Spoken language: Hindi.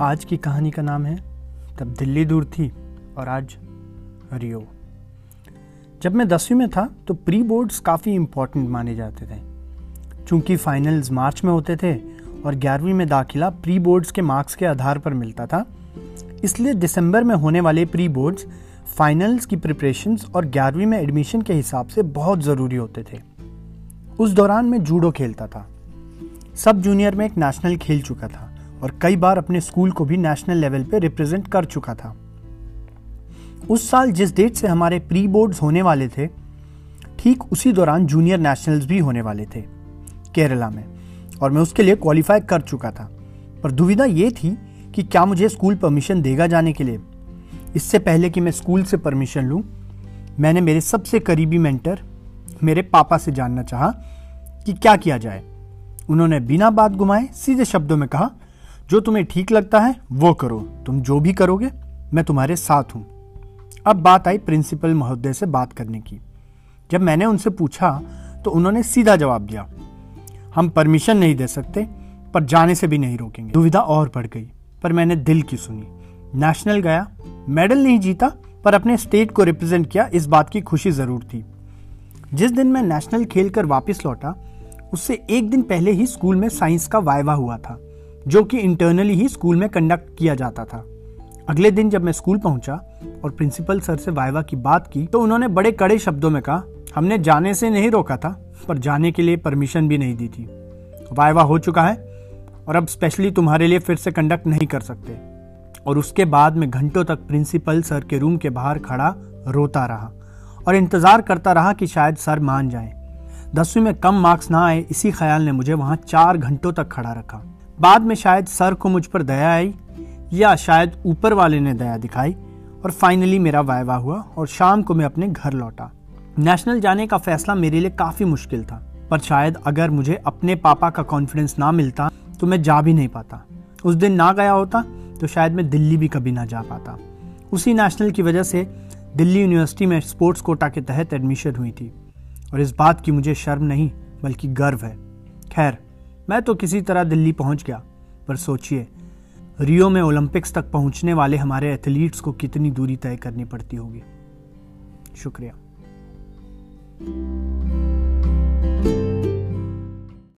आज की कहानी का नाम है, तब दिल्ली दूर थी और आज रियो। जब मैं दसवीं में था तो प्री बोर्ड्स काफ़ी इम्पोर्टेंट माने जाते थे। चूँकि फाइनल्स मार्च में होते थे और ग्यारहवीं में दाखिला प्री बोर्ड्स के मार्क्स के आधार पर मिलता था, इसलिए दिसंबर में होने वाले प्री बोर्ड्स फाइनल्स की प्रिपरेशंस और ग्यारहवीं में एडमिशन के हिसाब से बहुत ज़रूरी होते थे। उस दौरान मैं जूडो खेलता था। सब जूनियर में एक नेशनल खेल चुका था। और कई बार अपने स्कूल को भी नेशनल लेवल पे रिप्रेजेंट कर चुका था। उस साल जिस डेट से हमारे प्री बोर्ड्स होने वाले थे, ठीक उसी दौरान जूनियर नेशनल्स भी होने वाले थे, केरला में, और मैं उसके लिए क्वालिफाई कर चुका था। पर दुविधा ये थी कि क्या मुझे स्कूल परमिशन देगा जाने के लिए? इससे पहले कि मैं स्कूल से परमिशन लूँ, मैंने मेरे सबसे करीबी मेंटर, मेरे पापा से जानना चाहा कि क्या किया जाए। उन्होंने बिना बात घुमाए सीधे शब्दों में कहा जो तुम्हें ठीक लगता है, वो करो। तुम जो भी करोगे, मैं तुम्हारे साथ हूँ। अब बात आई प्रिंसिपल महोदय से बात करने की। जब मैंने उनसे पूछा तो उन्होंने सीधा जवाब दिया, हम परमिशन नहीं दे सकते, पर जाने से भी नहीं रोकेंगे। दुविधा और बढ़ गई, पर मैंने दिल की सुनी। नेशनल गया, मेडल नहीं जीता, पर अपने स्टेट को रिप्रेजेंट किया, इस बात की खुशी ज़रूर थी। जिस दिन मैं नेशनल खेलकर वापस लौटा, उससे एक दिन पहले ही स्कूल में साइंस का वायवा हुआ था। जो कि इंटरनली ही स्कूल में कंडक्ट किया जाता था। अगले दिन जब मैं स्कूल पहुँचा और प्रिंसिपल सर से वाइवा की बात की तो उन्होंने बड़े कड़े शब्दों में कहा, हमने जाने से नहीं रोका था, पर जाने के लिए परमिशन भी नहीं दी थी। वाइवा हो चुका है, और अब स्पेशली तुम्हारे लिए फिर से कंडक्ट नहीं कर सकते। और उसके बाद मैं घंटों तक प्रिंसिपल सर के रूम के बाहर खड़ा, रोता रहा और इंतज़ार करता रहा कि शायद सर मान जाए। दसवीं में कम मार्क्स ना आए, इसी ख्याल ने मुझे वहाँ चार घंटों तक खड़ा रखा। बाद में शायद सर को मुझ पर दया आई, या शायद ऊपर वाले ने दया दिखाई, और फाइनली मेरा वायवा हुआ, और शाम को मैं अपने घर लौटा। नेशनल जाने का फैसला मेरे लिए काफ़ी मुश्किल था, पर शायद अगर मुझे अपने पापा का कॉन्फिडेंस ना मिलता तो मैं जा भी नहीं पाता। उस दिन ना गया होता तो शायद मैं दिल्ली भी कभी ना जा पाता। उसी नेशनल की वजह से दिल्ली यूनिवर्सिटी में स्पोर्ट्स कोटा के तहत एडमिशन हुई थी, और इस बात की मुझे शर्म नहीं, बल्कि गर्व है। खैर मैं तो किसी तरह दिल्ली पहुँच गया, पर सोचिए, रियो में ओलंपिक्स तक पहुँचने वाले हमारे एथलीट्स को कितनी दूरी तय करनी पड़ती होगी। शुक्रिया।